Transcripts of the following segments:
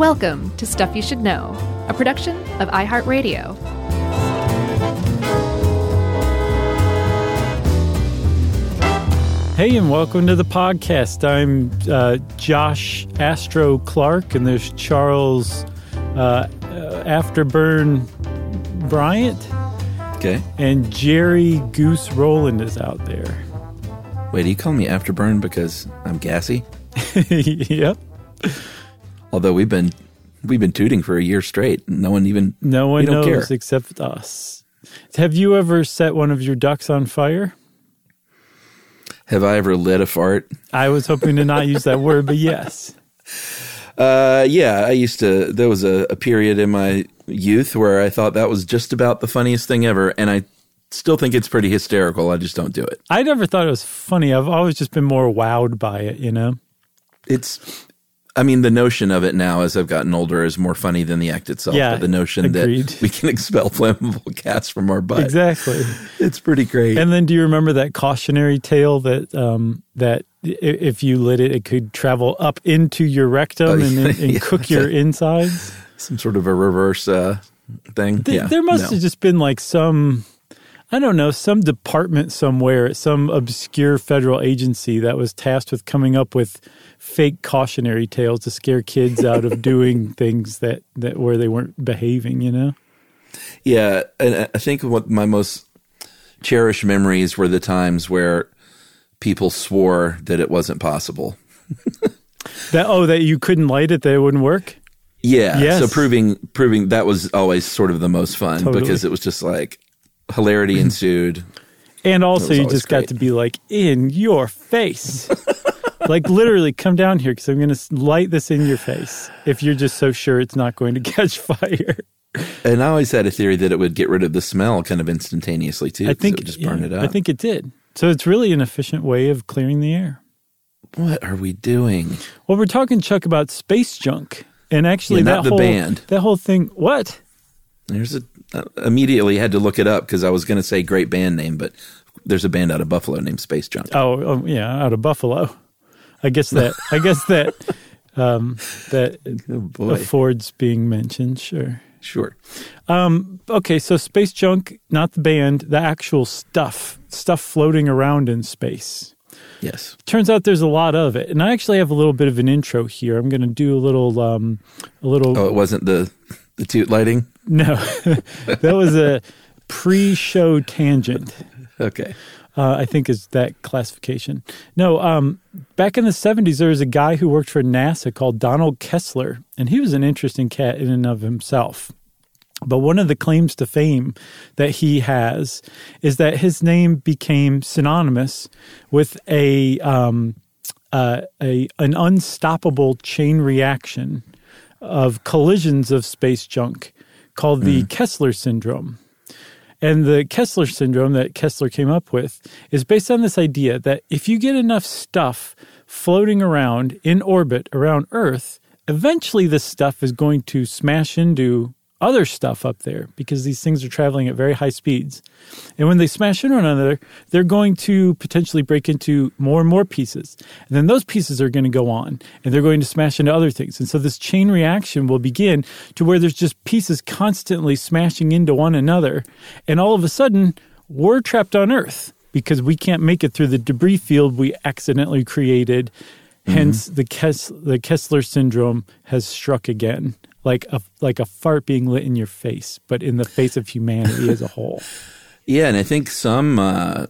Welcome to Stuff You Should Know, a production of iHeartRadio. Hey, and welcome to the podcast. I'm uh, Josh Astro Clark, and there's Charles uh, uh, Afterburn Bryant, Okay. and Jerry Goose Rowland is out there. Wait, do you call me Afterburn because I'm gassy? yep. Although we've been we've been tooting for a year straight. No one even No one knows care. except us. Have you ever set one of your ducks on fire? Have I ever lit a fart? I was hoping to not use that word, but yes. Uh, yeah, I used to. There was a, a period in my youth where I thought that was just about the funniest thing ever, and I still think it's pretty hysterical. I just don't do it. I never thought it was funny. I've always just been more wowed by it, you know? It's. I mean, the notion of it now, as I've gotten older, is more funny than the act itself. Yeah, but the notion agreed. that we can expel flammable gas from our butt, Exactly. it's pretty great. And then, do you remember that cautionary tale that um, that if you lit it, it could travel up into your rectum Oh, and, and, and yeah. cook your insides? Some sort of a reverse uh, thing. Th- yeah, there must no. have just been like some, I don't know, some department somewhere, some obscure federal agency that was tasked with coming up with fake cautionary tales to scare kids out of doing things that that where they weren't behaving. You know? Yeah, and I think what my most cherished memories were the times where people swore that it wasn't possible. That oh, that you couldn't light it, that it wouldn't work. Yeah, Yes. so proving proving that was always sort of the most fun Totally. because it was just like hilarity ensued. And also, you just got to be like, in your face. Like, literally, come down here because I'm going to light this in your face if you're just so sure it's not going to catch fire. And I always had a theory that it would get rid of the smell kind of instantaneously too. I think it would just burn yeah, it up. I think it did. So, it's really an efficient way of clearing the air. what are we doing? Well, we're talking, Chuck, about space junk. And actually, Yeah, that whole band. that whole thing. What? There's a uh, immediately had to look it up because I was going to say great band name, but there's a band out of Buffalo named Space Junk. Oh, oh yeah, out of Buffalo. I guess that. I guess that. Um, that Oh affords being mentioned. Sure. sure. okay, so space junk, not the band, the actual stuff, stuff floating around in space. Yes. Turns out there's a lot of it, and I actually have a little bit of an intro here. I'm going to do a little, um, a little. Oh, it wasn't the the toot lighting. No, that was a pre-show tangent. Okay. Uh, I think is that classification. No, um, back in the 70s, there was a guy who worked for NASA called Donald Kessler, and he was an interesting cat in and of himself. But one of the claims to fame that he has is that his name became synonymous with a um, uh, a an unstoppable chain reaction of collisions of space junk called the Kessler syndrome. And the Kessler syndrome that Kessler came up with is based on this idea that if you get enough stuff floating around in orbit around Earth, eventually this stuff is going to smash into other stuff up there because these things are traveling at very high speeds. And when they smash into one another, they're going to potentially break into more and more pieces. And then those pieces are going to go on and they're going to smash into other things. And so this chain reaction will begin to where there's just pieces constantly smashing into one another. And all of a sudden, we're trapped on Earth because we can't make it through the debris field we accidentally created. Mm-hmm. Hence, the, Kess- the Kessler syndrome has struck again, like a like a fart being lit in your face, but in the face of humanity as a whole. Yeah, and I think some uh,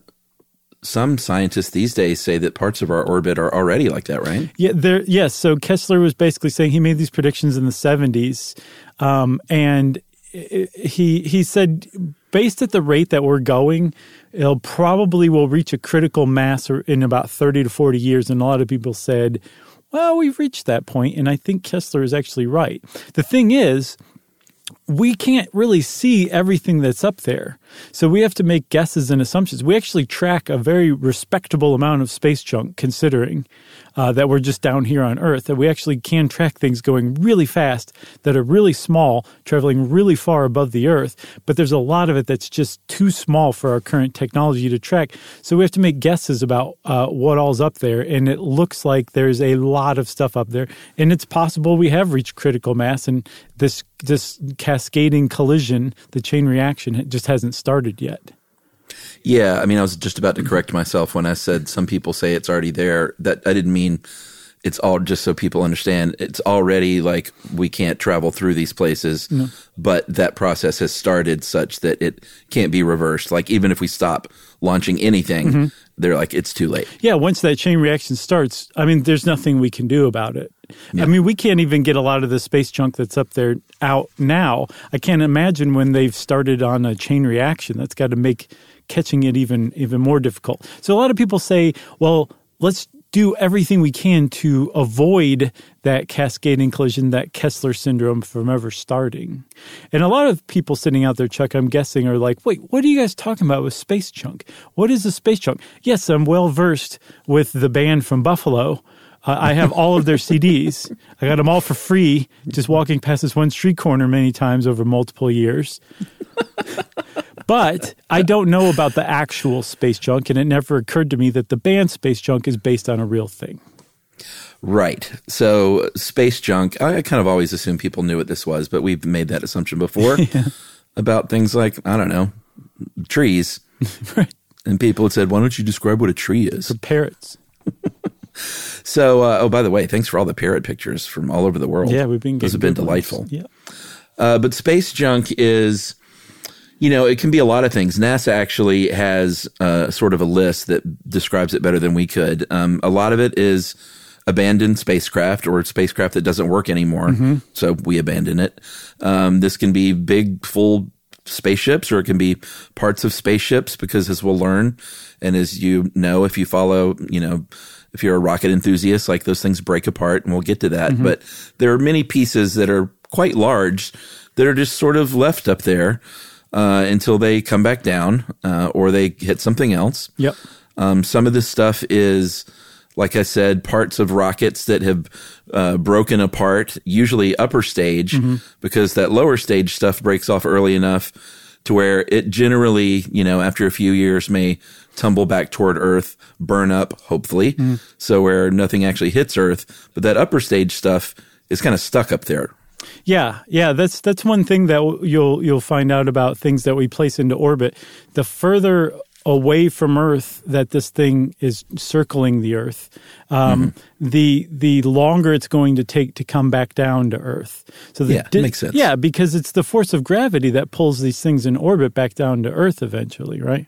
some scientists these days say that parts of our orbit are already like that, right? Yeah, there. Yes. So Kessler was basically saying he made these predictions in the seventies, um, and he he said based at the rate that we're going, it'll probably will reach a critical mass in about thirty to forty years. And a lot of people said, "Well, we've reached that and I think Kessler is actually right. The thing is. We can't really see everything that's up there. So we have to make guesses and assumptions. We actually track a very respectable amount of space junk considering uh, that we're just down here on Earth, that we actually can track things going really fast that are really small, traveling really far above the Earth. But there's a lot of it that's just too small for our current technology to track. So we have to make guesses about uh, what all's up there. And it looks like there's a lot of stuff up there. And it's possible we have reached critical mass and this this cascading collision, the chain reaction, just hasn't started yet. Yeah, I mean, I was just about to correct myself when I said some people say it's already there. That I didn't mean it's all just so people understand. It's already like we can't travel through these places, no. but that process has started such that it can't be reversed. Like even if we stop launching anything, mm-hmm. They're like it's too late. Yeah, once that chain reaction starts, I mean, there's nothing we can do about it. Yeah. I mean, we can't even get a lot of the space junk that's up there out now. I can't imagine when they've started on a chain reaction. That's got to make catching it even even more difficult. So a lot of people say, well, let's do everything we can to avoid that cascading collision, that Kessler syndrome from ever starting. And a lot of people sitting out there, Chuck, I'm guessing, are like, wait, what are you guys talking about with space junk? What is a space junk? Yes, I'm well versed with the band from Buffalo. Uh, I have all of their CDs. I got them all for free, just walking past this one street corner many times over multiple years. But I don't know about the actual space junk, and it never occurred to me that the band Space Junk is based on a real thing. Right. So, space junk, I kind of always assumed people knew what this was, but we've made that assumption before yeah. about things like, I don't know, trees. right. And people had said, why don't you describe what a tree is? For parrots. so, uh, oh, by the way, thanks for all the parrot pictures from all over the world. Yeah, we've been Those have been delightful. Yeah. Uh, but space junk is you know, it can be a lot of things. NASA actually has uh, sort of a list that describes it better than we could. Um, a lot of it is abandoned spacecraft or spacecraft that doesn't work anymore. Mm-hmm. So we abandon it. Um, this can be big, full spaceships or it can be parts of spaceships because as we'll learn and as you know, if you follow, you know, if you're a rocket enthusiast, like those things break apart and we'll get to that. Mm-hmm. But there are many pieces that are quite large that are just sort of left up there uh, until they come back down uh, or they hit something else. Yep. Um, some of this stuff is, like I said, parts of rockets that have uh, broken apart, usually upper stage, mm-hmm. because that lower stage stuff breaks off early enough to where it generally, you know, after a few years may tumble back toward Earth, burn up, hopefully, mm-hmm. so where nothing actually hits Earth. But that upper stage stuff is kind of stuck up there yeah, yeah, that's that's one thing that you'll you'll find out about things that we place into orbit. The further away from Earth that this thing is circling the Earth, um, mm-hmm. the the longer it's going to take to come back down to Earth. So the, yeah, di- makes sense. Yeah, because it's the force of gravity that pulls these things in orbit back down to Earth eventually, right?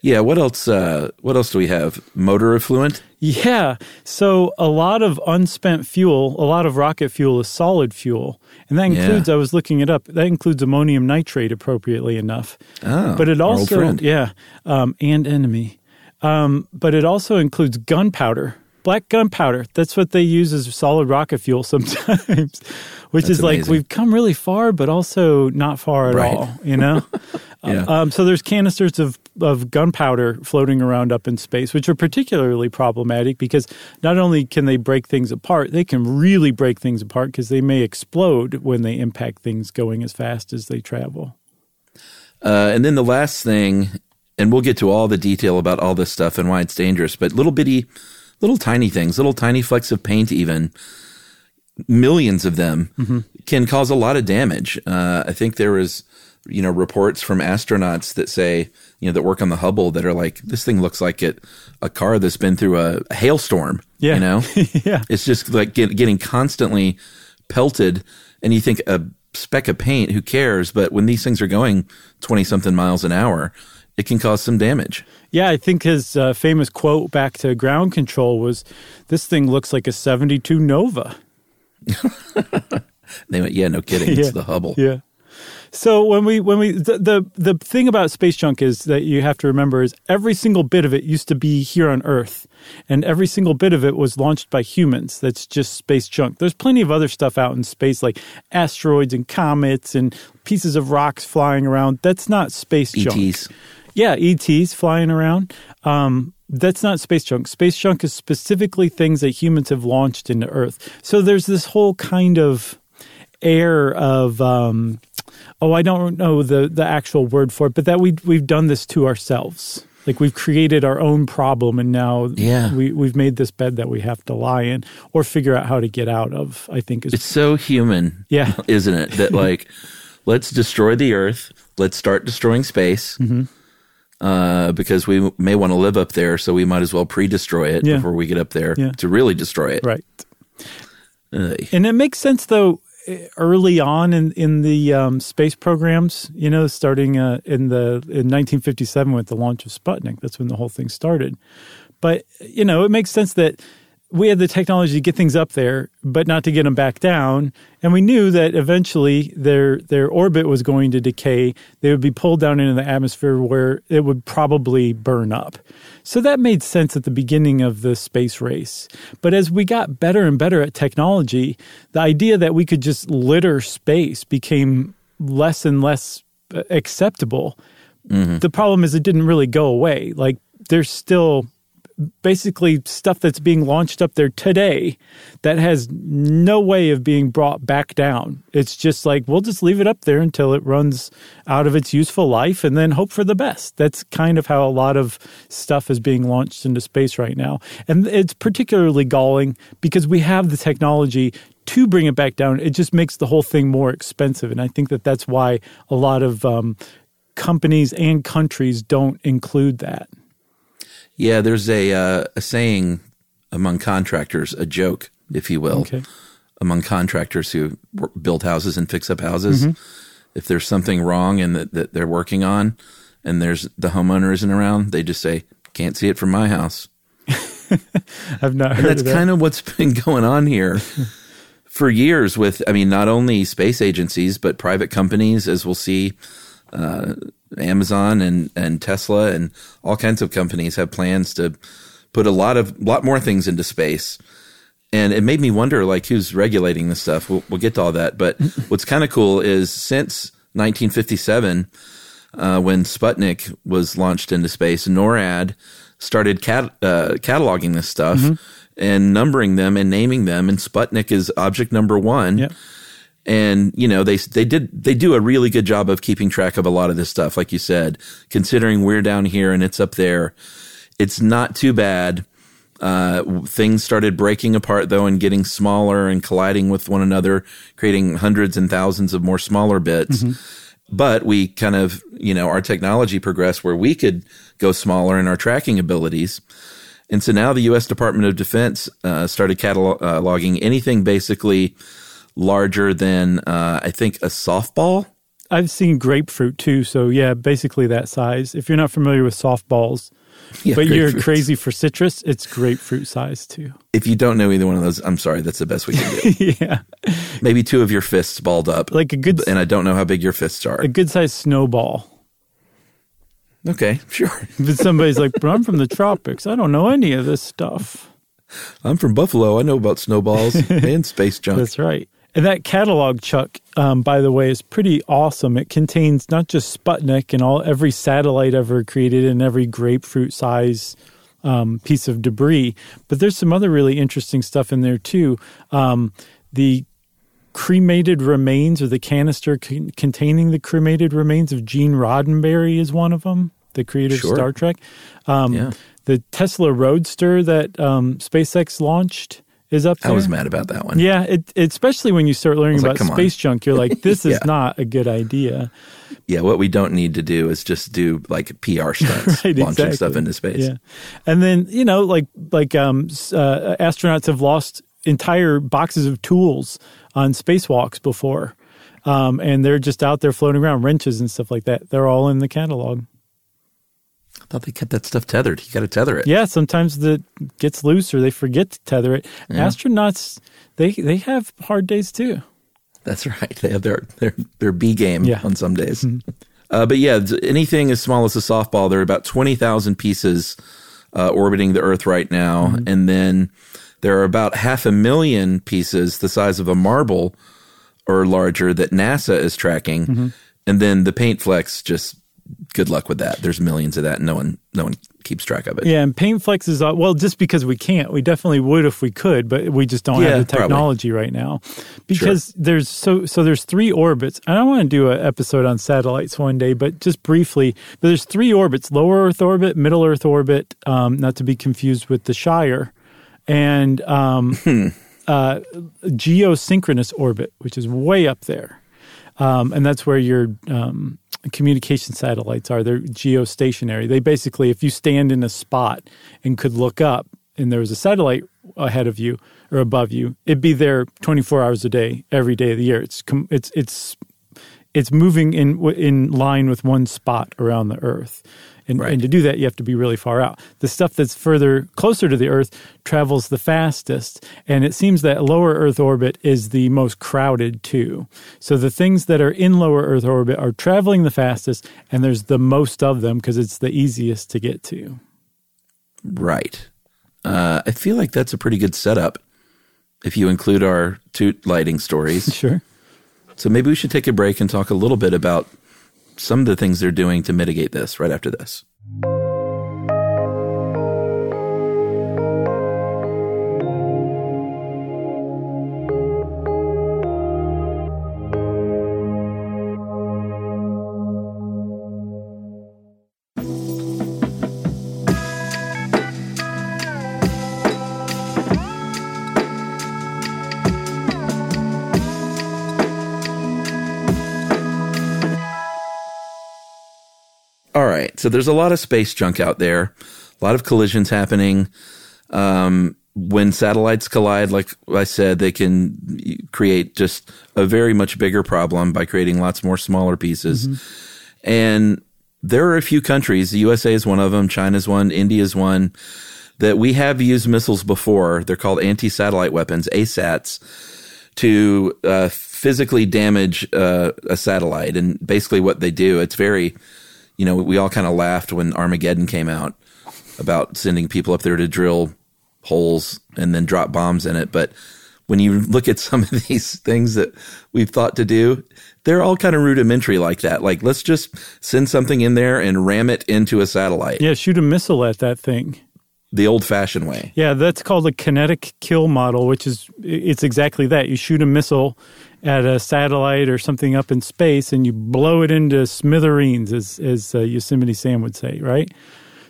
Yeah. What else? Uh, what else do we have? Motor effluent. Yeah. So a lot of unspent fuel, a lot of rocket fuel is solid fuel, and that includes. Yeah. I was looking it up. That includes ammonium nitrate, appropriately enough. Oh, but it also, yeah, um, and enemy. Um, but it also includes gunpowder, black gunpowder. That's what they use as solid rocket fuel sometimes, which That's is like we've come really far, but also not far at right. all. You know. yeah. Um, so there's canisters of of gunpowder floating around up in space, which are particularly problematic because not only can they break things apart, they can really break things apart because they may explode when they impact things going as fast as they travel. Uh, and then the last thing, and we'll get to all the detail about all this stuff and why it's dangerous, but little bitty, little tiny things, little tiny flecks of paint, even millions of them, mm-hmm. can cause a lot of damage. Uh, I think there was you know reports from astronauts that say you know that work on the Hubble that are like this thing looks like it a car that's been through a, a hailstorm. Yeah, you know, yeah, it's just like get, getting constantly pelted, and you think a speck of paint, who cares? But when these things are going twenty something miles an hour, it can cause some damage. Yeah, I think his uh, famous quote back to ground control was, "This thing looks like a '72 Nova." they went, "Yeah, no kidding, it's the Hubble." Yeah. So when we when we the, the the thing about space junk is that you have to remember is every single bit of it used to be here on Earth, and every single bit of it was launched by humans. That's just space junk. There's plenty of other stuff out in space like asteroids and comets and pieces of rocks flying around. That's not space junk. Yeah, ETs flying around. Um, that's not space junk. Space junk is specifically things that humans have launched into Earth. So there's this whole kind of air of um, oh, I don't know the the actual word for it, but that we we've done this to ourselves. Like we've created our own problem, and now Yeah. we we've made this bed that we have to lie in or figure out how to get out of. I think is It's so human, Yeah. isn't it? That like, let's destroy the Earth. Let's start destroying space. Mm-hmm. Uh, because we may want to live up there, so we might as well pre-destroy it Yeah. before we get up there Yeah. to really destroy it. right. Ugh. And it makes sense though eh, early on in in the um, space programs, you know, starting uh, in the in 1957 with the launch of Sputnik. That's when the whole thing started. But you know, it makes sense that we had the technology to get things up there, but not to get them back down. And we knew that eventually their their orbit was going to decay. They would be pulled down into the atmosphere where it would probably burn up. So that made sense at the beginning of the space race. But as we got better and better at technology, the idea that we could just litter space became less and less uh, acceptable. The problem is it didn't really go away. Like there's still basically stuff that's being launched up there today that has no way of being brought back down. It's just like we'll just leave it up there until it runs out of its useful life and then hope for the best. That's kind of how a lot of stuff is being launched into space right now. And it's particularly galling because we have the technology to bring it back down. It just makes the whole thing more expensive. And I think that that's why a lot of um, companies and countries don't include that. Yeah, there's a uh, a saying among contractors, a joke, if you will, Okay. among contractors who build houses and fix up houses. Mm-hmm. If there's something wrong and that, that they're working on, and there's the homeowner isn't around, they just say, "Can't see it from my house." I've not heard That's of that. kind of what's been going on here for years. With I mean, not only space agencies but private companies, as we'll see. Uh, Amazon and, and Tesla and all kinds of companies have plans to put a lot of lot more things into space. And it made me wonder, like, who's regulating this stuff? We'll, we'll get to all that. But what's kind of cool is since 1957, uh, when Sputnik was launched into space, NORAD started cat, uh, cataloging this stuff and numbering them and naming them. And Sputnik is object number one Yep. And you know they they did they do a really good job of keeping track of a lot of this stuff like you said considering we're down here and it's up there. It's not too bad. Uh, things started breaking apart though and getting smaller and colliding with one another creating hundreds and thousands of more smaller bits. But we kind of you know our technology progressed where we could go smaller in our tracking abilities. And so now the U.S. Department of Defense uh, started cataloging anything basically larger than uh, I think a softball. I've seen grapefruit too. So yeah, basically that size. If you're not familiar with softballs, Yeah, but you're crazy for citrus, it's grapefruit size too. If you don't know either one of those, I'm sorry. That's the best we can do. yeah, Maybe two of your fists balled up, like a good and I don't know how big your fists are. a good sized snowball. Okay, sure. But somebody's like, "But I'm from the tropics. I don't know any of this stuff." I'm from Buffalo. I know about snowballs and space junk. That's right. And that catalog, Chuck, um, by the way, is pretty awesome. It contains not just Sputnik and all every satellite ever created and every grapefruit size um, piece of debris, but there's some other really interesting stuff in there too. Um, the cremated remains or the canister con- containing the cremated remains of Gene Roddenberry is one of them, the creator Sure. of Star Trek. Um, Yeah. The Tesla Roadster that um, SpaceX launched is up there. I was mad about that one. Yeah, it, especially when you start learning was like, about on." space junk, you're like, this is Yeah. not a good idea. Yeah, what we don't need to do is just do like PR stunts, Right, launching exactly. stuff into space. Yeah, and then you know, like like um, uh, astronauts have lost entire boxes of tools on spacewalks before, um, and they're just out there floating around, wrenches and stuff like that. They're all in the catalog. Thought they kept that stuff tethered. You got to tether it. Yeah, sometimes the gets loose or they forget to tether it. Astronauts, they they have hard days too. That's right. They have their their their B game Yeah. on some days. Uh, but yeah, anything as small as a softball, there are about twenty thousand pieces uh, orbiting the Earth right now, and then there are about half a million pieces the size of a marble or larger that NASA is tracking, and then the paint flecks just good luck with that. There's millions of that, and no one no one keeps track of it. Yeah, and paint flecks is uh, well, just because we can't, we definitely would if we could, but we just don't Yeah, have the probably. technology right now. Because there's so so there's three orbits. And I want to do an episode on satellites one day, but just briefly, but there's three orbits: lower Earth orbit, middle Earth orbit, um, not to be confused with the Shire, and um, uh, geosynchronous orbit, which is way up there. Um, and that's where your um, communication satellites are. They're geostationary. They basically, if you stand in a spot and could look up, and there was a satellite ahead of you or above you, it'd be there 24 hours a day, every day of the year. It's it's it's it's moving in in line with one spot around the Earth. And, Right. and to do that, you have to be really far out. The stuff that's further closer to the Earth travels the fastest, and it seems that lower Earth orbit is the most crowded too. So the things that are in lower Earth orbit are traveling the fastest, and there's the most of them because it's the easiest to get to. Right. Uh, I feel like that's a pretty good setup if you include our toot lighting stories. Sure. So maybe we should take a break and talk a little bit about some of the things they're doing to mitigate this right after this. So there's a lot of space junk out there, a lot of collisions happening. Um, when satellites collide, like I said, they can create just a very much bigger problem by creating lots more smaller pieces. And there are a few countries, the USA is one of them, China's one, India's one, that we have used missiles before. They're called anti satellite weapons, ASATs to uh, physically damage uh, a satellite. And basically, what they do, it's very, you know, we all kind of laughed when Armageddon came out about sending people up there to drill holes and then drop bombs in it. But when you look at some of these things that we've thought to do, they're all kind of rudimentary like that. Like, let's just send something in there and ram it into a satellite Yeah, shoot a missile at that thing. the old fashioned way. Yeah, that's called a kinetic kill model, which is it's exactly that. You shoot a missile at a satellite or something up in space, and you blow it into smithereens, as as uh, Yosemite Sam would say, right?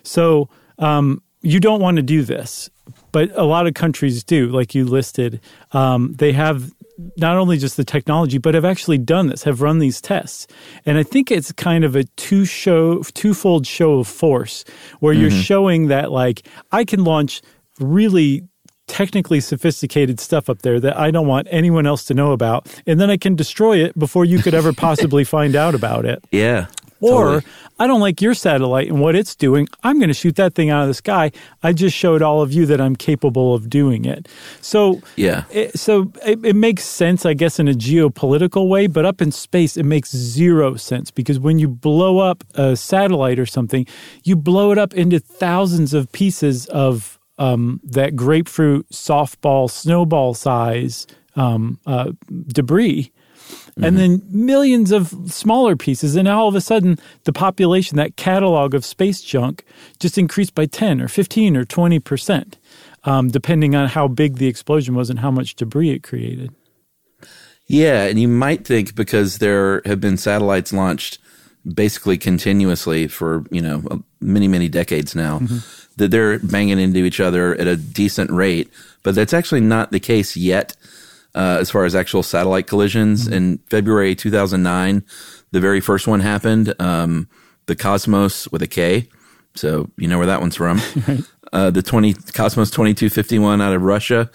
So um, you don't want to do this, but a lot of countries do, like you listed. Um, they have not only just the technology, but have actually done this, have run these tests, and I think it's kind of a two show, twofold show of force, where you're showing that like I can launch really technically sophisticated stuff up there that I don't want anyone else to know about, and then I can destroy it before you could ever possibly find out about it. Yeah. Or totally. I don't like your satellite and what it's doing. I'm going to shoot that thing out of the sky. I just showed all of you that I'm capable of doing it. So Yeah. it, so it, it makes sense, I guess, in a geopolitical way. But up in space, it makes zero sense because when you blow up a satellite or something, you blow it up into thousands of pieces of um, that grapefruit softball snowball size um, uh, debris and then millions of smaller pieces. And now all of a sudden, the population, that catalog of space junk, just increased by 10 or 15 or 20%, um, depending on how big the explosion was and how much debris it created. Yeah, and you might think because there have been satellites launched basically continuously for you know many many decades now that they're banging into each other at a decent rate, but that's actually not the case yet. Uh, as far as actual satellite collisions, in February 2009, the very first one happened. Um, the Cosmos with a K, so you know where that one's from. uh, the 20 Cosmos 2251 out of Russia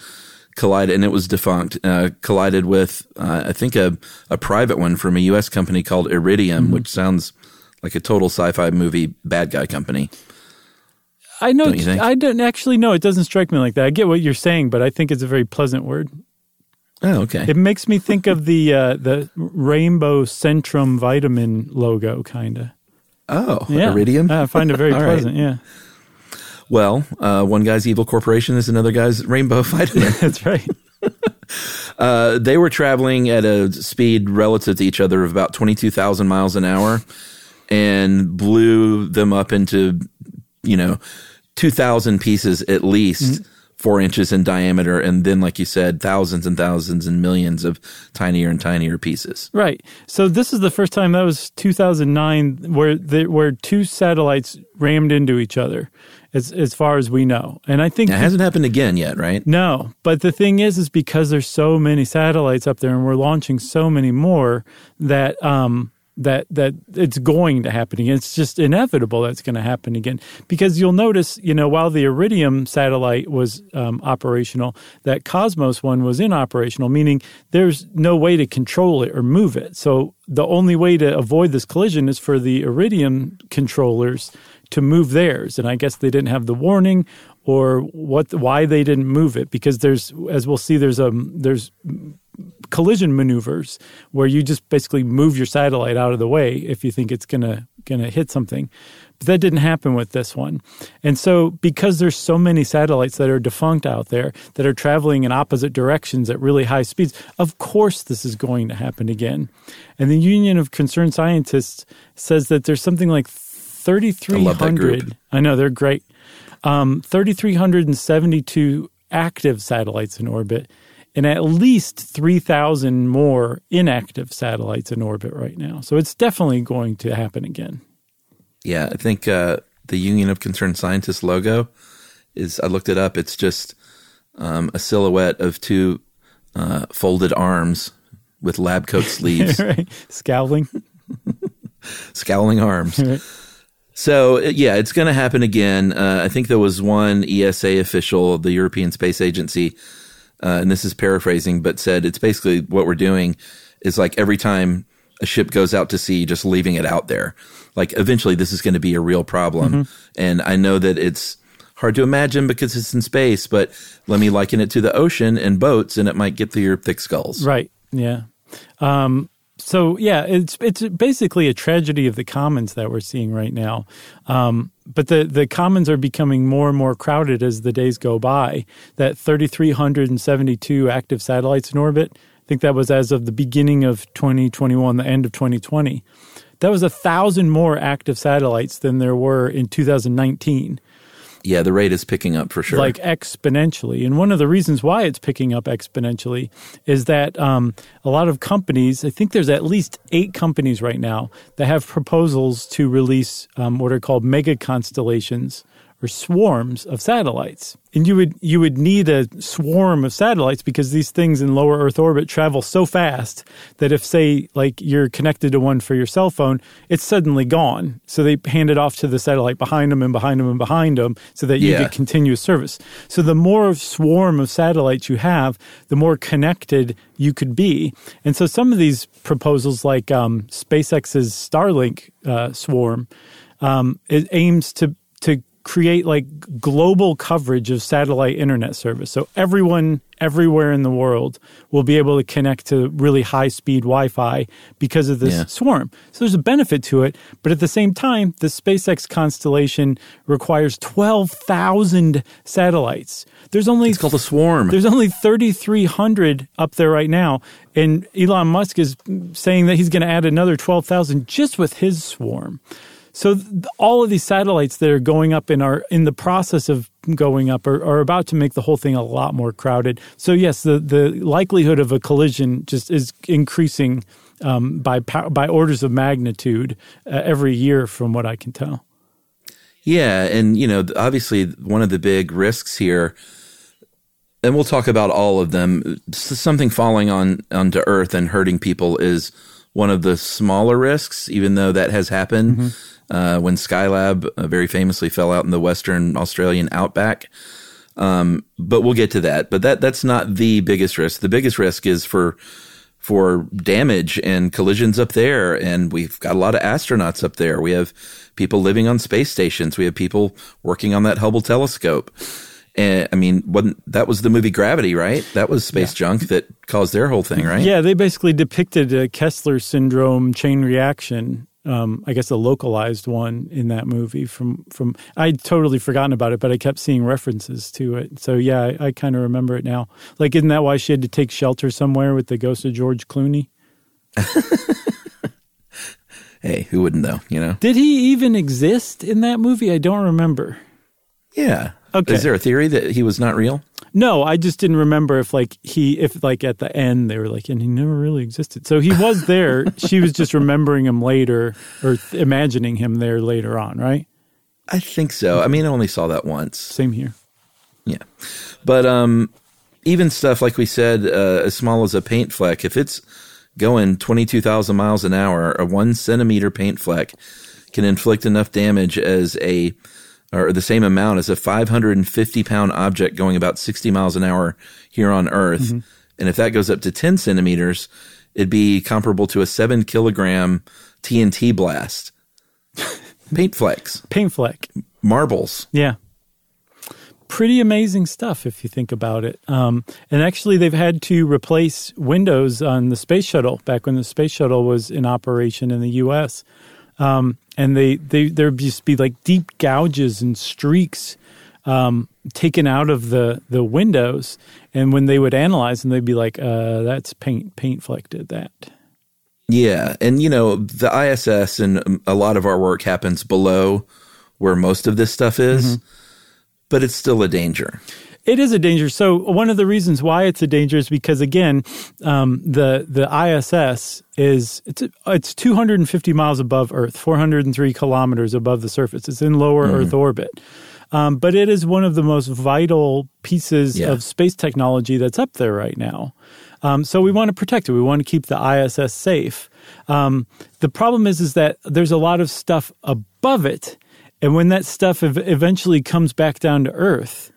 collided, and it was defunct. Uh, collided with, uh, I think, a, a private one from a U.S. company called Iridium, which sounds like a total sci-fi movie bad guy company. I know, Don't? I don't actually know. It doesn't strike me like that. I get what you're saying, but I think it's a very pleasant word. Oh, okay. It makes me think of the uh, the rainbow Centrum vitamin logo, kind of. oh, Yeah, iridium. I find it very All right. pleasant. Yeah, Well, uh, one guy's evil corporation is another guy's rainbow vitamin. that's right. Uh, they were traveling at a speed relative to each other of about 22,000 miles an hour and blew them up into, you know, 2,000 pieces at least, four inches in diameter. And then, like you said, thousands and thousands and millions of tinier and tinier pieces. Right. So this is the first time that was 2009 where the, where two satellites rammed into each other, as as far as we know. And I think It hasn't happened again yet, right? No, but the thing is, is because there's so many satellites up there, and we're launching so many more that um, that that it's going to happen again. It's just inevitable that's going to happen again because you'll notice, you know, while the Iridium satellite was um, operational, that Cosmos one was inoperational, meaning there's no way to control it or move it. So the only way to avoid this collision is for the Iridium controllers to move theirs, and I guess they didn't have the warning or what why they didn't move it because there's as we'll see there's a there's collision maneuvers where you just basically move your satellite out of the way if you think it's gonna gonna hit something. But that didn't happen with this one. And so because there's so many satellites that are defunct out there that are traveling in opposite directions at really high speeds, of course this is going to happen again. And the Union of Concerned Scientists says that there's something like I love that group. 3,300. I know they're great. Um, 3,372 active satellites in orbit, and at least 3,000 more inactive satellites in orbit right now. So it's definitely going to happen again. Yeah, I think uh, the Union of Concerned Scientists logo is, I looked it up, it's just um, a silhouette of two uh, folded arms with lab coat sleeves, right? Scowling. scowling arms. Right. So uh, yeah, it's going to happen again. Uh, I think there was one ESA official, the European Space Agency, uh, and this is paraphrasing, but said it's basically what we're doing is like every time a ship goes out to sea, just leaving it out there. Like eventually, this is going to be a real problem, and I know that it's hard to imagine because it's in space. But let me liken it to the ocean and boats, and it might get through your thick skulls. Right. Yeah. Um, so yeah, it's it's basically a tragedy of the commons that we're seeing right now. Um, but the the commons are becoming more and more crowded as the days go by. That 3,372 active satellites in orbit. I think that was as of the beginning of 2021, the end of 2020. That was a thousand more active satellites than there were in 2019 Yeah, the rate is picking up for sure. like exponentially. And one of the reasons why it's picking up exponentially is that um, a lot of companies, I think there's at least eight companies right now that have proposals to release um, what are called mega constellations or swarms of satellites. And you would you would need a swarm of satellites because these things in lower Earth orbit travel so fast that if say like you're connected to one for your cell phone, it's suddenly gone. So they hand it off to the satellite behind them and behind them and behind them so that you Yeah. get continuous service. So the more swarm of satellites you have, the more connected you could be. And so some of these proposals, like um, SpaceX's Starlink uh, swarm, um, it aims to to create like global coverage of satellite internet service. So everyone everywhere in the world will be able to connect to really high speed Wi-Fi because of this Yeah. swarm. So there's a benefit to it, but at the same time, the SpaceX constellation requires 12,000 satellites. There's only it's called a swarm. there's only 3,300 up there right now. And Elon Musk is saying that he's going to add another 12,000 just with his swarm. So th- all of these satellites that are going up and are in the process of going up are, are about to make the whole thing a lot more crowded. So yes, the, the likelihood of a collision just is increasing um, by pow- by orders of magnitude uh, every year, from what I can tell. Yeah, and you know, obviously one of the big risks here, and we'll talk about all of them. Something falling on onto Earth and hurting people is one of the smaller risks, even though that has happened. Uh, when Skylab uh, very famously fell out in the Western Australian outback, um, but we'll get to that. But that that's not the biggest risk. The biggest risk is for for damage and collisions up there. And we've got a lot of astronauts up there. We have people living on space stations. We have people working on that Hubble telescope. And I mean, wasn't that was the movie Gravity, right? That was space junk that caused their whole thing, right? Yeah, they basically depicted a Kessler syndrome chain reaction. Um, I guess a localized one in that movie. From from I'd totally forgotten about it, but I kept seeing references to it. So yeah, I, I kind of remember it now. Like, isn't that why she had to take shelter somewhere with the ghost of George Clooney? Hey, who wouldn't though? You know? Did he even exist in that movie? I don't remember. Yeah. Okay. Is there a theory that he was not real? No, I just didn't remember if like he if like at the end they were like and he never really existed. So he was there. she was just remembering him later or th- imagining him there later on, right? I think so. I mean, I only saw that once. Same here. Yeah. But um, even stuff like we said, uh, as small as a paint fleck, if it's going 22,000 miles an hour, a one centimeter paint fleck can inflict enough damage as a, or the same amount as a 550 pound object going about 60 miles an hour here on Earth. And if that goes up to 10 centimeters, it'd be comparable to a seven kilogram TNT blast. paint flecks, Paint fleck. marbles. Yeah. Pretty amazing stuff if you think about it. Um, and actually, they've had to replace windows on the space shuttle back when the space shuttle was in operation in the U.S. Um, and they, they there'd just be like deep gouges and streaks um, taken out of the the windows. And when they would analyze them, they'd be like, uh, "That's paint paint fleck did that." Yeah, and you know the ISS and a lot of our work happens below where most of this stuff is, but it's still a danger. It is a danger. So one of the reasons why it's a danger is because again, um, the the ISS is it's it's 250 miles above Earth, 403 kilometers above the surface. It's in lower Earth orbit, um, but it is one of the most vital pieces Yeah. of space technology that's up there right now. Um, so we want to protect it. We want to keep the ISS safe. Um, the problem is, is that there's a lot of stuff above it, and when that stuff ev- eventually comes back down to Earth,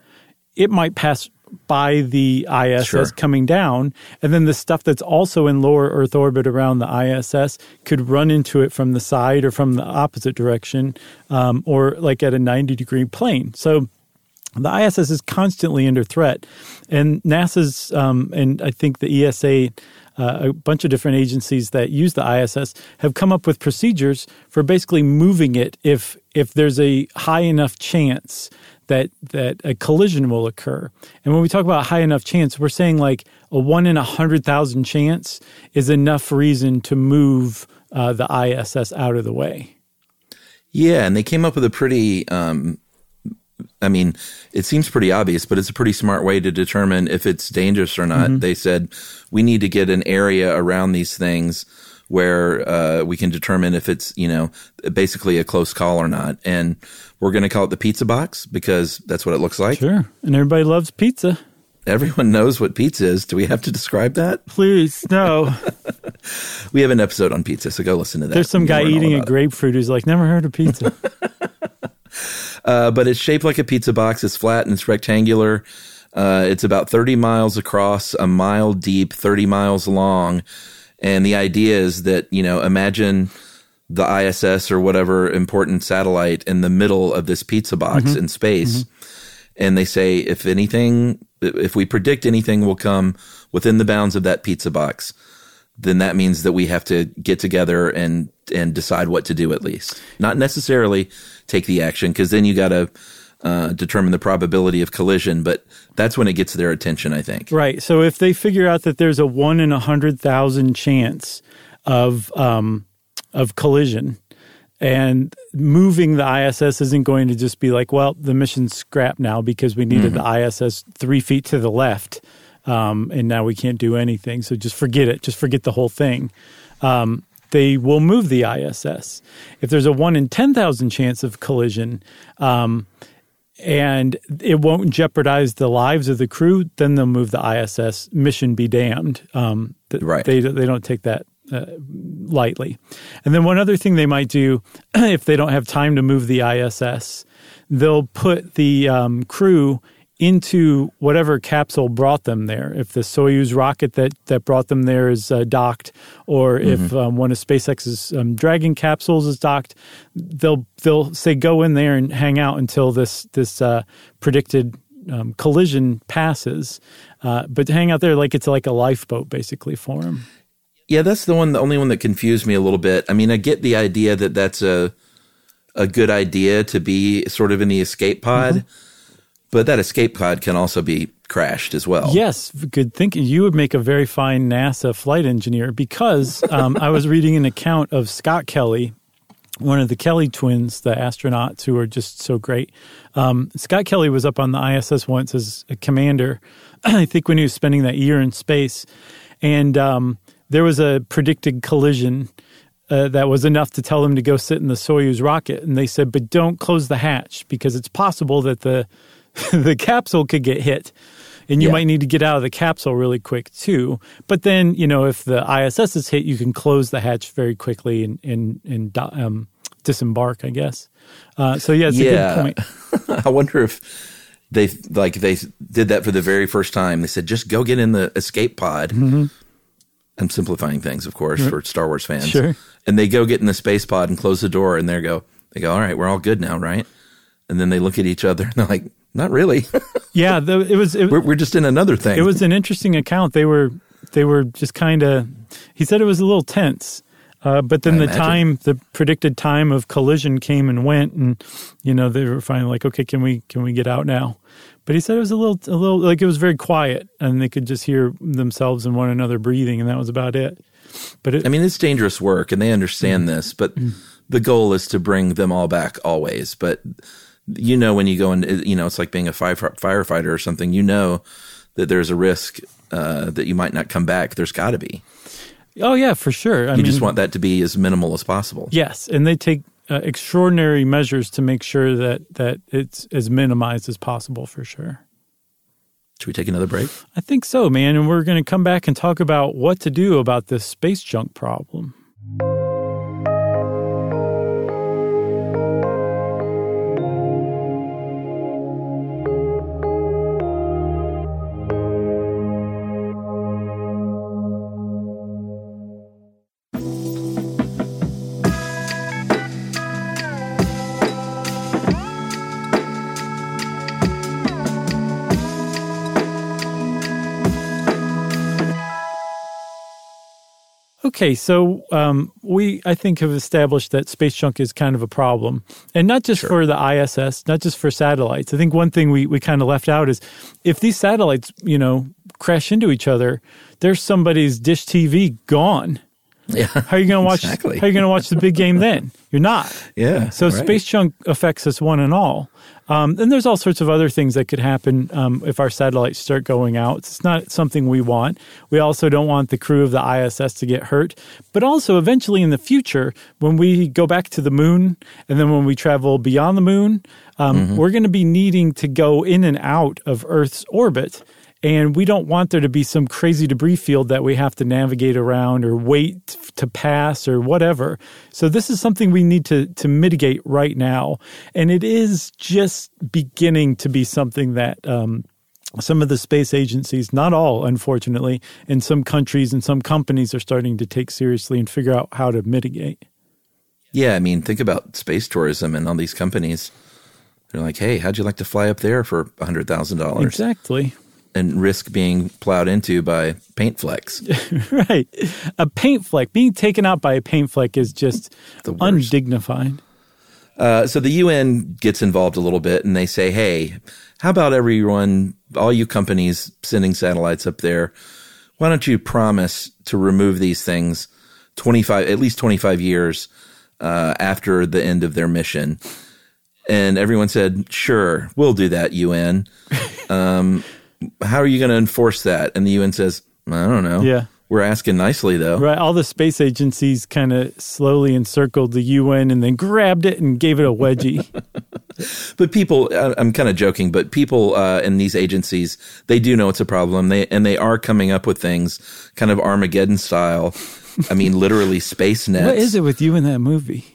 it might pass by the ISS Sure. coming down, and then the stuff that's also in lower Earth orbit around the ISS could run into it from the side or from the opposite direction, um, or like at a 90 degree plane. So the ISS is constantly under threat, and NASA's um, and I think the ESA, uh, a bunch of different agencies that use the ISS have come up with procedures for basically moving it if if there's a high enough chance that that a collision will occur. And when we talk about high enough chance, we're saying like a one in a hundred thousand chance is enough reason to move uh, the ISS out of the way. Yeah, and they came up with a pretty. Um, I mean, it seems pretty obvious, but it's a pretty smart way to determine if it's dangerous or not. They said we need to get an area around these things where uh, we can determine if it's you know basically a close call or not, and we're going to call it the pizza box because that's what it looks like. Sure. And everybody loves pizza. Everyone knows what pizza is. Do we have to describe that? Please, no. We have an episode on pizza, so go listen to that. There's some guy eating a about it. grapefruit who's like, never heard of pizza. Uh, but it's shaped like a pizza box. It's flat and it's rectangular. Uh, it's about 30 miles across, a mile deep, 30 miles long. And the idea is that, you know, imagine the ISS or whatever important satellite in the middle of this pizza box mm-hmm. in space. Mm-hmm. And they say, if anything, if we predict anything will come within the bounds of that pizza box, then that means that we have to get together and and decide what to do at least. Not necessarily take the action because then you got to uh, determine the probability of collision. But that's when it gets their attention. I think. right. So if they figure out that there's a one in a hundred thousand chance of um, of collision, and moving the ISS isn't going to just be like, well, the mission's scrapped now because we needed the ISS three feet to the left, um, and now we can't do anything. So just forget it. Just forget the whole thing. Um, they will move the ISS. If there's a one in ten thousand chance of collision, um, and it won't jeopardize the lives of the crew, then they'll move the ISS. Mission be damned. Um, th- Right. They they don't take that uh, lightly. And then one other thing they might do, if they don't have time to move the ISS, they'll put the um, crew into whatever capsule brought them there. If the Soyuz rocket that, that brought them there is uh, docked, or if um, one of SpaceX's um, Dragon capsules is docked, they'll they'll say go in there and hang out until this this uh, predicted um, collision passes, uh, but to hang out there like it's like a lifeboat basically for them. Yeah, that's the one, the only one that confused me a little bit. I mean, I get the idea that that's a a good idea to be sort of in the escape pod, mm-hmm. But that escape pod can also be crashed as well. Yes, good thinking. You would make a very fine NASA flight engineer because um, I was reading an account of Scott Kelly, one of the Kelly twins, the astronauts who are just so great. Um, Scott Kelly was up on the ISS once as a commander, I think when he was spending that year in space. And um, there was a predicted collision uh, that was enough to tell him to go sit in the Soyuz rocket. And they said, but don't close the hatch because it's possible that the the capsule could get hit. And you yeah. might need to get out of the capsule really quick too. But then, you know, if the ISS is hit, you can close the hatch very quickly and and, and um, disembark. I guess. Uh, so yeah, it's yeah. a good point. I wonder if they like they did that for the very first time. They said just go get in the escape pod. Mm-hmm. I'm simplifying things, of course, for Star Wars fans. Sure. And they go get in the space pod and close the door, and they go, they go, all right, we're all good now, right? And then they look at each other and they're like, not really. yeah, the, it was. It, we're, we're just in another thing. It was an interesting account. They were they were just kind of. He said it was a little tense. Uh, but then I the imagine. time, the predicted time of collision came and went, and you know they were finally like, okay, can we can we get out now? But he said it was a little, a little like it was very quiet, and they could just hear themselves and one another breathing, and that was about it. But it, I mean, it's dangerous work, and they understand mm-hmm. this. But mm-hmm. the goal is to bring them all back always. But you know, when you go and you know, it's like being a fire, firefighter or something. You know that there's a risk uh, that you might not come back. There's got to be. Oh yeah, for sure. I you mean, just want that to be as minimal as possible. Yes, and they take uh, extraordinary measures to make sure that that it's as minimized as possible for sure. Should we take another break? I think so, man. And we're going to come back and talk about what to do about this space junk problem. Okay, so um, we I think have established that space junk is kind of a problem, and not just sure. for the ISS, not just for satellites. I think one thing we we kind of left out is if these satellites, you know, crash into each other, there's somebody's dish TV gone. Yeah. How are you going to watch? Exactly. How are you going to watch the big game then? You're not. Yeah. So right. space junk affects us one and all. Um, and there's all sorts of other things that could happen um, if our satellites start going out. It's not something we want. We also don't want the crew of the ISS to get hurt. But also, eventually in the future, when we go back to the moon and then when we travel beyond the moon, um, mm-hmm. we're going to be needing to go in and out of Earth's orbit. And we don't want there to be some crazy debris field that we have to navigate around or wait to pass or whatever. So this is something we need to, to mitigate right now. And it is just beginning to be something that, um, some of the space agencies, not all, unfortunately, in some countries and some companies are starting to take seriously and figure out how to mitigate. Yeah, I mean, think about space tourism and all these companies. They're like, "Hey, how'd you like to fly up there for a hundred thousand dollars?" Exactly and risk being plowed into by paint flecks. right. A paint fleck, being taken out by a paint fleck is just undignified. Uh, so the UN gets involved a little bit and they say, hey, how about everyone, all you companies sending satellites up there, why don't you promise to remove these things 25, at least 25 years uh, after the end of their mission? And everyone said, sure, we'll do that, UN. Um, how are you going to enforce that? And the UN says, I don't know. Yeah. We're asking nicely, though. Right. All the space agencies kind of slowly encircled the UN and then grabbed it and gave it a wedgie. but people, I'm kind of joking, but people uh, in these agencies, they do know it's a problem. They and they are coming up with things, kind of Armageddon style. I mean, literally space nets. What is it with you in that movie?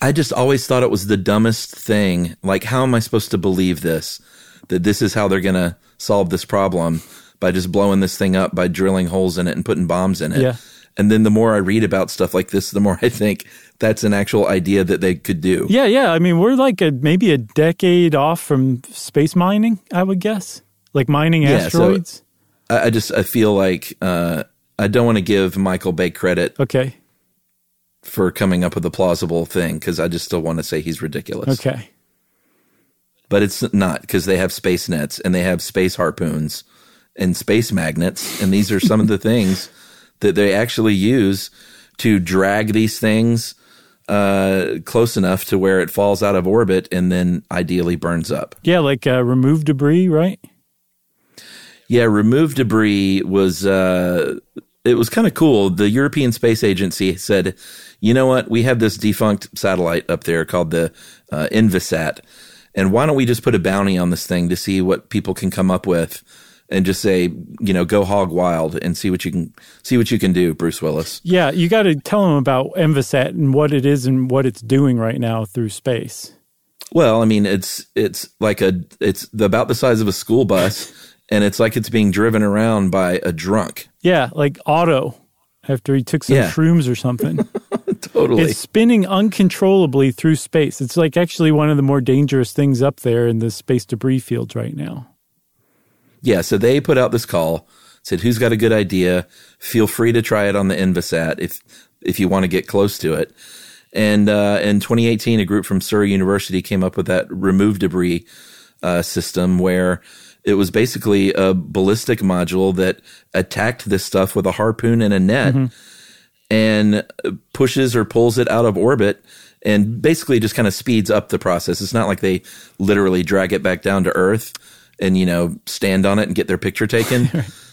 I just always thought it was the dumbest thing. Like, how am I supposed to believe this? That this is how they're going to solve this problem by just blowing this thing up by drilling holes in it and putting bombs in it. Yeah. And then the more I read about stuff like this, the more I think that's an actual idea that they could do. Yeah, yeah. I mean, we're like a, maybe a decade off from space mining, I would guess. Like mining Yeah, so- asteroids. I, I just I feel like uh, I don't want to give Michael Bay credit okay. for coming up with a plausible thing because I just still want to say he's ridiculous. Okay. But it's not because they have space nets and they have space harpoons and space magnets, and these are some of the things that they actually use to drag these things uh, close enough to where it falls out of orbit and then ideally burns up. Yeah, like uh, remove debris, right? Yeah, remove debris was uh, it was kind of cool. The European Space Agency said, "You know what? We have this defunct satellite up there called the uh, Envisat, and why don't we just put a bounty on this thing to see what people can come up with, and just say, you know, go hog wild and see what you can see what you can do, Bruce Willis." Yeah, you got to tell them about Envisat and what it is and what it's doing right now through space. Well, I mean, it's it's like a it's about the size of a school bus, and it's like it's being driven around by a drunk. Yeah, like Otto after he took some Yeah. shrooms or something. Totally. it's spinning uncontrollably through space. It's like actually one of the more dangerous things up there in the space debris fields right now. Yeah, so they put out this call, said who's got a good idea? Feel free to try it on the Envisat if if you want to get close to it. And uh, in 2018, a group from Surrey University came up with that remove debris uh, system where it was basically a ballistic module that attacked this stuff with a harpoon and a net and pushes or pulls it out of orbit and basically just kind of speeds up the process. It's not like they literally drag it back down to Earth and, you know, stand on it and get their picture taken.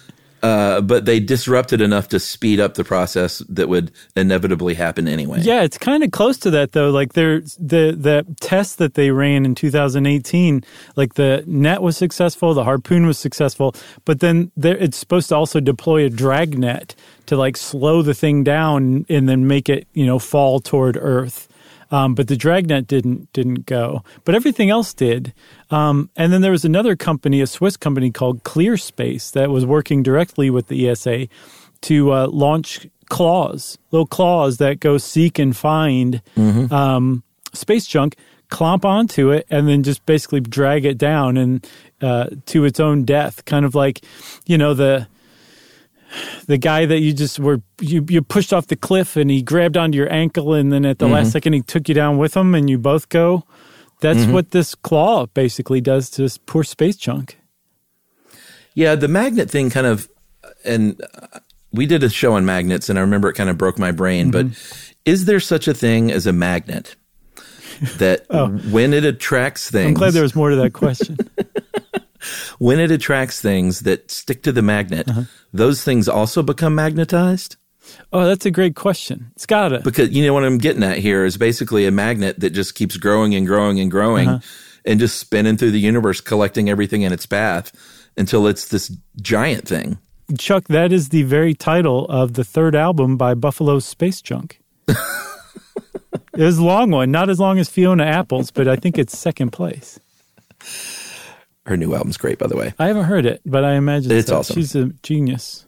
Uh, but they disrupted enough to speed up the process that would inevitably happen anyway. Yeah, it's kind of close to that though. Like there, the the test that they ran in 2018, like the net was successful, the harpoon was successful, but then there, it's supposed to also deploy a drag net to like slow the thing down and then make it you know fall toward Earth. Um, but the dragnet didn't didn't go, but everything else did. Um, and then there was another company, a Swiss company called ClearSpace, that was working directly with the ESA to uh, launch claws, little claws that go seek and find um, space junk, clomp onto it, and then just basically drag it down and uh, to its own death. Kind of like, you know, the the guy that you just were you, you pushed off the cliff and he grabbed onto your ankle and then at the last second he took you down with him and you both go. That's what this claw basically does to this poor space junk. Yeah, the magnet thing kind of, and uh, we did a show on magnets, and I remember it kind of broke my brain. But is there such a thing as a magnet that when it attracts things, I'm glad there was more to that question. when it attracts things that stick to the magnet, Uh-huh. those things also become magnetized? Oh, that's a great question. It's gotta. Because you know what I'm getting at here is basically a magnet that just keeps growing and growing and growing Uh-huh. and just spinning through the universe, collecting everything in its path until it's this giant thing. Chuck, that is the very title of the third album by Buffalo Space Junk. it was a long one, not as long as Fiona Apple's, but I think it's second place. Her new album's great, by the way. I haven't heard it, but I imagine It's so. awesome. She's a genius.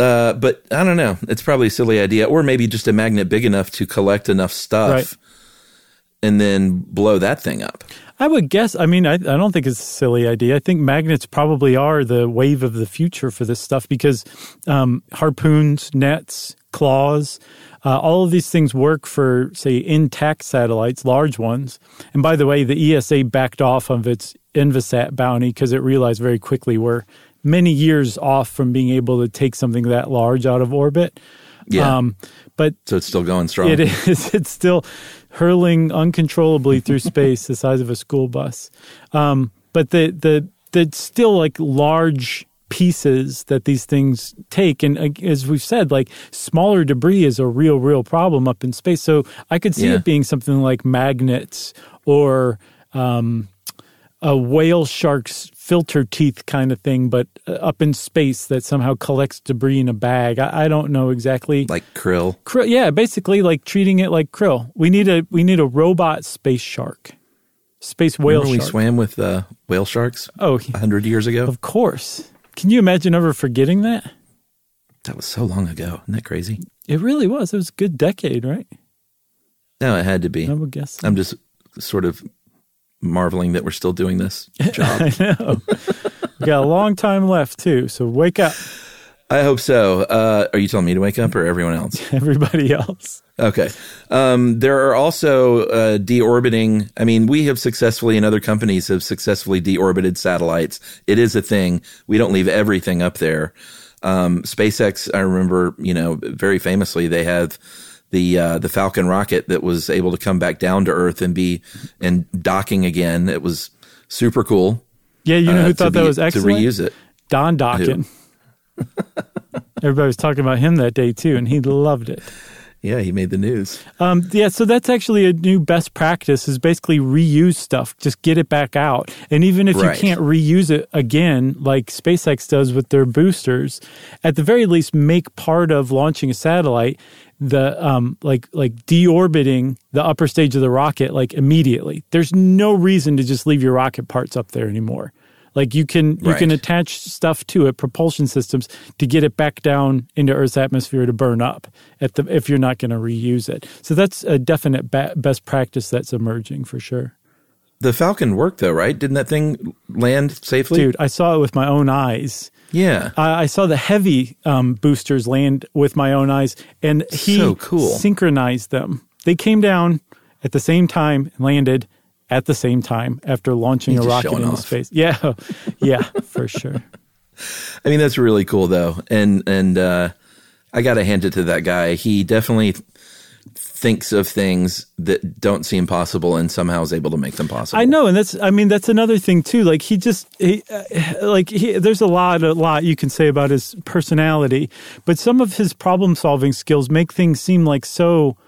Uh, but I don't know. It's probably a silly idea, or maybe just a magnet big enough to collect enough stuff Right. and then blow that thing up. I would guess. I mean, I, I don't think it's a silly idea. I think magnets probably are the wave of the future for this stuff because um, harpoons, nets, claws, uh, all of these things work for, say, intact satellites, large ones. And by the way, the ESA backed off of its Envisat bounty because it realized very quickly we're many years off from being able to take something that large out of orbit. Yeah. Um, but So it's still going strong. it is. It's still hurling uncontrollably through space, the size of a school bus. Um, but the the the still like large pieces that these things take, and uh, as we've said, like smaller debris is a real, real problem up in space. So I could see Yeah. it being something like magnets or um, a whale shark's filter teeth kind of thing, but uh, up in space that somehow collects debris in a bag. I, I don't know exactly. Like krill. Krill, yeah, basically like treating it like krill. We need a we need a robot space shark, space whale Remember we swam with uh, whale sharks Oh, a hundred years ago? of course. Can you imagine ever forgetting that? That was so long ago. Isn't that crazy? It really was. It was a good decade, right? No, it had to be. I would guess. so. I'm just sort of marveling that we're still doing this job. I know. we got a long time left too, so wake up, I hope so. Uh, are you telling me to wake up or everyone else? everybody else. Okay. Um, there are also uh, deorbiting. I mean, we have successfully, and other companies have successfully deorbited satellites. It is a thing. We don't leave everything up there. Um, SpaceX, I remember, you know, very famously, they have the uh, the Falcon rocket that was able to come back down to Earth and be and docking again. It was super cool. Yeah, you know uh, who thought that was excellent? to reuse it. Don Dawkin. Everybody was talking about him that day too, and he loved it. Yeah, he made the news. Um, yeah, so that's actually a new best practice is basically reuse stuff. Just get it back out. And even if Right. you can't reuse it again, like SpaceX does with their boosters, at the very least make part of launching a satellite the um like like deorbiting the upper stage of the rocket like immediately. There's no reason to just leave your rocket parts up there anymore. Like you can you can attach stuff to it, propulsion systems, to get it back down into Earth's atmosphere to burn up at the if you're not going to reuse it. So that's a definite ba- best practice that's emerging for sure. The Falcon worked though, right? Didn't that thing land safely? Dude, I saw it with my own eyes. Yeah. I, I saw the heavy um, boosters land with my own eyes, and he So cool. synchronized them. They came down at the same time and landed at the same time after launching He's a rocket into off. space. Yeah, yeah, for sure. I mean, that's really cool though. And, and, uh, I got to hand it to that guy. He definitely thinks of things that don't seem possible and somehow is able to make them possible. I know, and that's I mean that's another thing too. Like he just he, uh, like he, there's a lot a lot you can say about his personality, but some of his problem solving skills make things seem like so.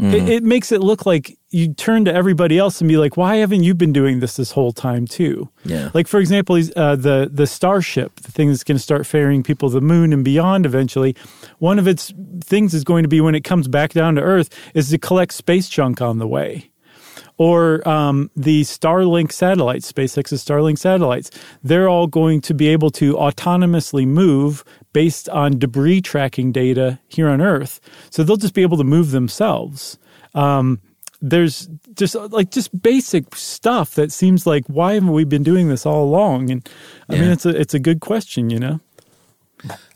Mm-hmm. It, it makes it look like you turn to everybody else and be like, "Why haven't you been doing this this whole time too?" Yeah. Like for example, uh, the the Starship, the thing that's going to start ferrying people to the moon and beyond eventually. One of its things is going to be when it comes back down to Earth is to collect space junk on the way or um, the Starlink satellites, SpaceX's Starlink satellites, they're all going to be able to autonomously move based on debris tracking data here on Earth. So they'll just be able to move themselves. Um, there's just like just basic stuff that seems like why haven't we been doing this all along? And I mean, it's a it's a good question, you know.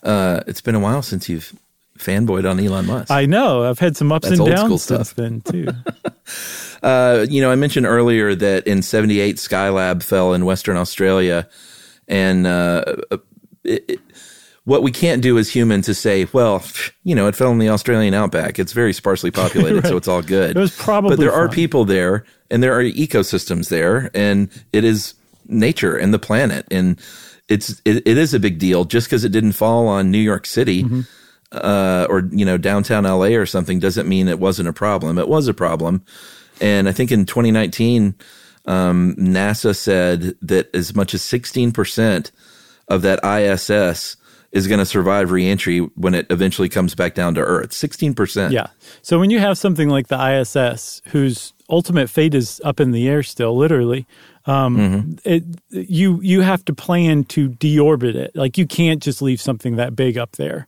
Uh, it's been a while since you've fanboyed on Elon Musk. I know I've had some ups That's and downs since stuff. then too. Uh, you know, I mentioned earlier that in 78, Skylab fell in Western Australia. And uh, it, it- what we can't do as humans is say, well, you know, it fell in the Australian outback. It's very sparsely populated, so it's all good. It was probably But there are people there, and there are ecosystems there, and it is nature and the planet. And it's it, it is a big deal just because it didn't fall on New York City Mm-hmm. uh, or you know downtown LA or something doesn't mean it wasn't a problem. It was a problem, and I think in 2019, um, NASA said that as much as 16 percent of that ISS is going to survive reentry when it eventually comes back down to Earth. 16 percent. Yeah. So when you have something like the ISS, whose ultimate fate is up in the air still, literally, um, it you you have to plan to deorbit it. Like you can't just leave something that big up there.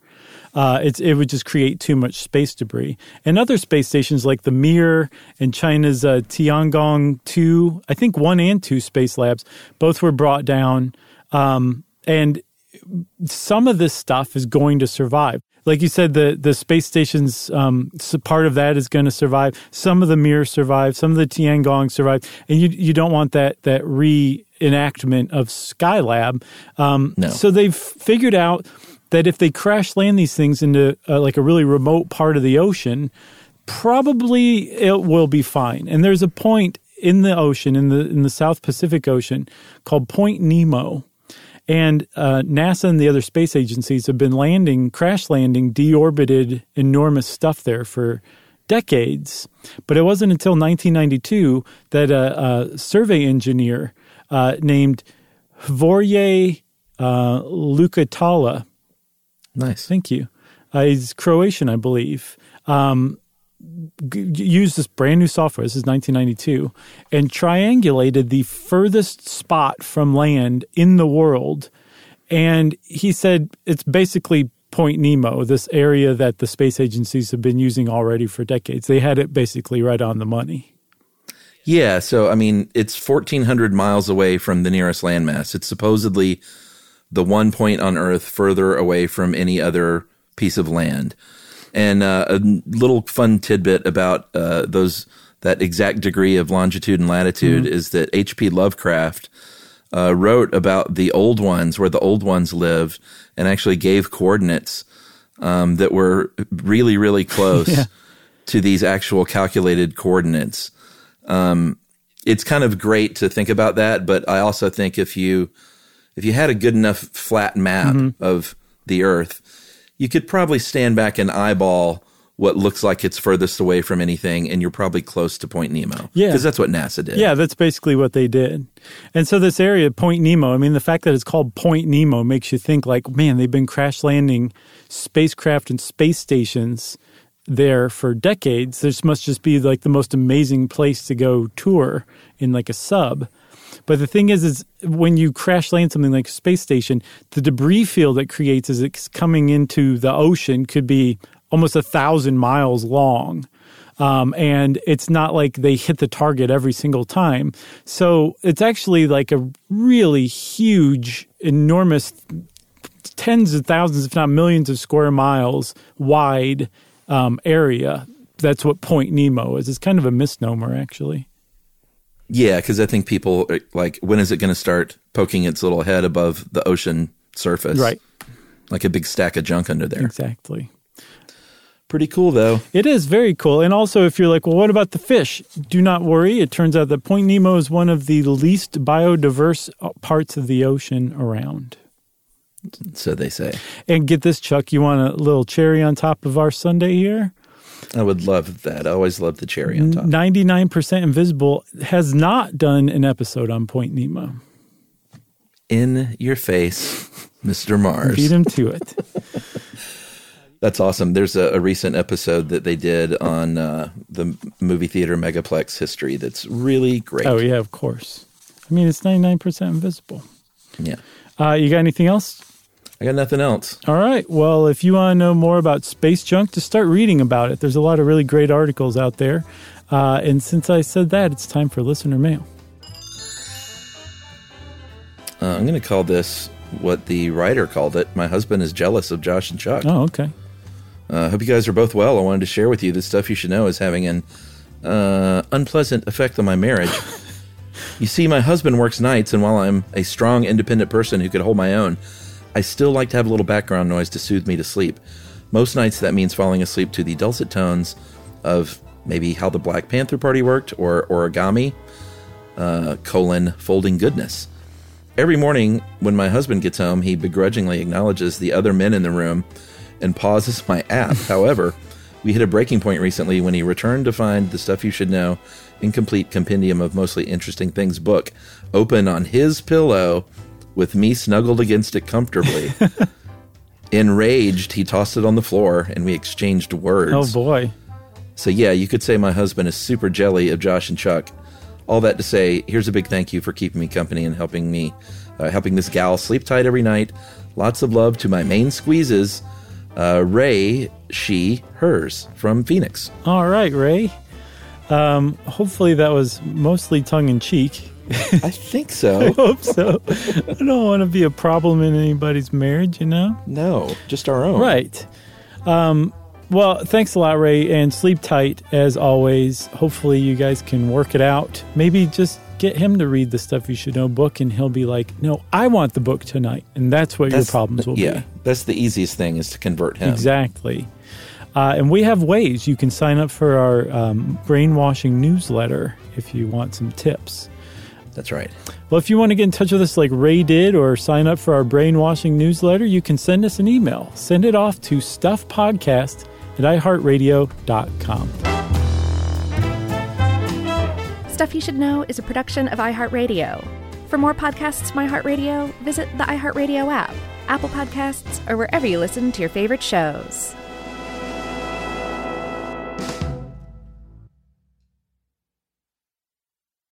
Uh, it's it would just create too much space debris. And other space stations like the Mir and China's uh, Tiangong two, I think one and two space labs, both were brought down. Um, and some of this stuff is going to survive. Like you said, the the space station's um, part of that is going to survive. Some of the Mir survive. Some of the Tiangong survive, and you you don't want that that reenactment of Skylab. Um, No. So they've figured out that if they crash land these things into uh, like a really remote part of the ocean, probably it will be fine. And there's a point in the ocean in the in the South Pacific Ocean called Point Nemo. And uh, NASA and the other space agencies have been landing, crash landing, deorbited enormous stuff there for decades. But it wasn't until 1992 that a, a survey engineer uh, named Vorje uh, Lukatela, Nice. thank you, uh, he's Croatian, I believe, um, g- used this brand new software. This is 1992, and triangulated the furthest spot from land in the world. And he said it's basically Point Nemo, this area that the space agencies have been using already for decades. They had it basically right on the money. Yeah, so I mean, it's 1,400 miles away from the nearest landmass. It's supposedly the one point on Earth further away from any other piece of land. And uh, a little fun tidbit about uh, those that exact degree of longitude and latitude is that H.P. Lovecraft uh, wrote about the old ones, where the old ones lived, and actually gave coordinates um, that were really, really close Yeah. to these actual calculated coordinates. Um, it's kind of great to think about that, but I also think if you if you had a good enough flat map mm-hmm. of the Earth, you could probably stand back and eyeball what looks like it's furthest away from anything, and you're probably close to Point Nemo. Yeah. because that's what NASA did. Yeah, that's basically what they did. And so this area, Point Nemo, I mean, the fact that it's called Point Nemo makes you think like, man, they've been crash landing spacecraft and space stations there for decades. This must just be like the most amazing place to go tour in like a sub. But the thing is, is when you crash land something like a space station, the debris field it creates as it's coming into the ocean could be almost a thousand miles long. Um, and it's not like they hit the target every single time. So it's actually like a really huge, enormous, tens of thousands, if not millions of square miles wide um, area. That's what Point Nemo is. It's kind of a misnomer, actually. Yeah, because I think people like, when is it going to start poking its little head above the ocean surface? Right. Like a big stack of junk under there. Exactly. Pretty cool, though. It is very cool. And also, if you're like, well, what about the fish? Do not worry. It turns out that Point Nemo is one of the least biodiverse uh, parts of the ocean around. So they say. And get this, Chuck, you want a little cherry on top of our sundae here? I would love that. I always love the cherry on top. 99% Invisible has not done an episode on Point Nemo. In your face, Mr. Mars. Beat him to it. That's awesome. There's a, a recent episode that they did on uh, the movie theater megaplex history that's really great. oh, yeah, of course. I mean, it's 99% Invisible. yeah. Uh, you got anything else? I got nothing else. All right. Well, if you want to know more about space junk, just start reading about it. There's a lot of really great articles out there. Uh, and since I said that, it's time for listener mail. Uh, I'm going to call this what the writer called it. My husband is jealous of Josh and Chuck. Oh, okay. Uh, hope you guys are both well. I wanted to share with you the stuff you should know is having an uh, unpleasant effect on my marriage. you see, my husband works nights, and while I'm a strong, independent person who could hold my own, I still like to have a little background noise to soothe me to sleep. Most nights, that means falling asleep to the dulcet tones of maybe how the Black Panther Party worked or origami, uh, colon, folding goodness. Every morning when my husband gets home, he begrudgingly acknowledges the other men in the room and pauses my app. However, we hit a breaking point recently when he returned to find the stuff you should know incomplete compendium of mostly interesting things book open on his pillow with me snuggled against it comfortably. Enraged, he tossed it on the floor and we exchanged words. Oh, boy. So yeah, you could say my husband is super jelly of Josh and Chuck. All that to say, here's a big thank you for keeping me company and helping me, uh, helping this gal sleep tight every night. Lots of love to my main squeezes, uh, Ray, she, hers from Phoenix. All right, Ray. Um, hopefully that was mostly tongue in cheek. I think so. I Hope so. I don't want to be a problem in anybody's marriage, you know? no, just our own. Right. Um, well, thanks a lot, Ray, and sleep tight as always. Hopefully, you guys can work it out. Maybe just get him to read the Stuff You Should Know book, and he'll be like, No, I want the book tonight. And that's what That's- your problems will yeah, be. that's the easiest thing is to convert him. Exactly. Uh, and we have ways you can sign up for our um, brainwashing newsletter if you want some tips. That's right. Well, if you want to get in touch with us like Ray did or sign up for our brainwashing newsletter, you can send us an email. Send it off to stuffpodcast at iheartradio.com. Stuff You Should Know is a production of iHeartRadio. For more podcasts from iHeartRadio, visit the iHeartRadio app, Apple Podcasts, or wherever you listen to your favorite shows.